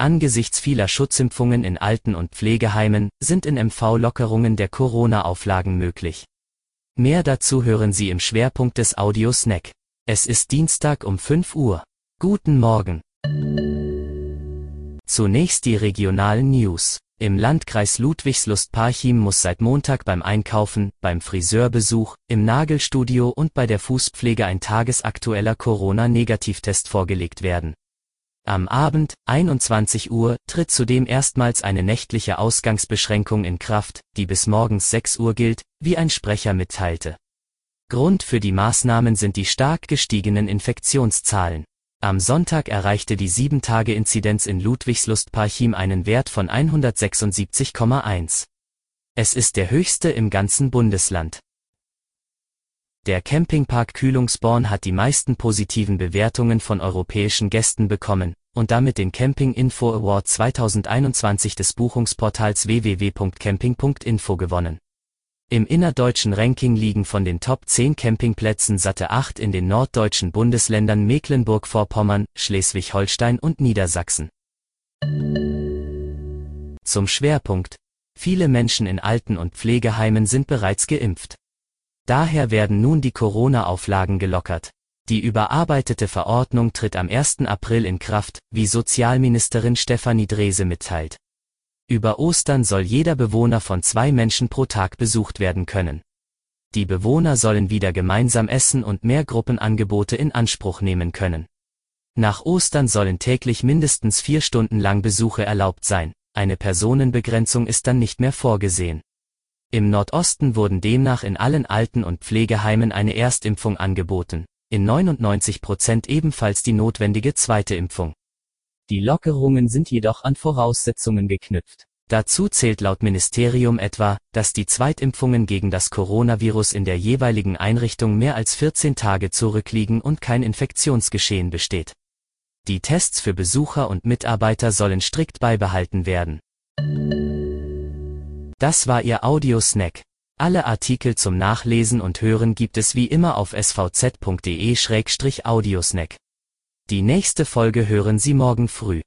Angesichts vieler Schutzimpfungen in Alten- und Pflegeheimen sind in MV Lockerungen der Corona-Auflagen möglich. Mehr dazu hören Sie im Schwerpunkt des Audio-Snack. Es ist Dienstag um 5 Uhr. Guten Morgen. Zunächst die regionalen News. Im Landkreis Ludwigslust-Parchim muss seit Montag beim Einkaufen, beim Friseurbesuch, im Nagelstudio und bei der Fußpflege ein tagesaktueller Corona-Negativtest vorgelegt werden. Am Abend, 21 Uhr, tritt zudem erstmals eine nächtliche Ausgangsbeschränkung in Kraft, die bis morgens 6 Uhr gilt, wie ein Sprecher mitteilte. Grund für die Maßnahmen sind die stark gestiegenen Infektionszahlen. Am Sonntag erreichte die 7-Tage-Inzidenz in Ludwigslust-Parchim einen Wert von 176,1. Es ist der höchste im ganzen Bundesland. Der Campingpark Kühlungsborn hat die meisten positiven Bewertungen von europäischen Gästen bekommen und damit den Camping Info Award 2021 des Buchungsportals www.camping.info gewonnen. Im innerdeutschen Ranking liegen von den Top 10 Campingplätzen satte 8 in den norddeutschen Bundesländern Mecklenburg-Vorpommern, Schleswig-Holstein und Niedersachsen. Zum Schwerpunkt. Viele Menschen in Alten- und Pflegeheimen sind bereits geimpft. Daher werden nun die Corona-Auflagen gelockert. Die überarbeitete Verordnung tritt am 1. April in Kraft, wie Sozialministerin Stefanie Drese mitteilt. Über Ostern soll jeder Bewohner von zwei Menschen pro Tag besucht werden können. Die Bewohner sollen wieder gemeinsam essen und mehr Gruppenangebote in Anspruch nehmen können. Nach Ostern sollen täglich mindestens vier Stunden lang Besuche erlaubt sein, eine Personenbegrenzung ist dann nicht mehr vorgesehen. Im Nordosten wurden demnach in allen Alten- und Pflegeheimen eine Erstimpfung angeboten, in 99 Prozent ebenfalls die notwendige zweite Impfung. Die Lockerungen sind jedoch an Voraussetzungen geknüpft. Dazu zählt laut Ministerium etwa, dass die Zweitimpfungen gegen das Coronavirus in der jeweiligen Einrichtung mehr als 14 Tage zurückliegen und kein Infektionsgeschehen besteht. Die Tests für Besucher und Mitarbeiter sollen strikt beibehalten werden. Das war Ihr Audiosnack. Alle Artikel zum Nachlesen und Hören gibt es wie immer auf svz.de-audiosnack. Die nächste Folge hören Sie morgen früh.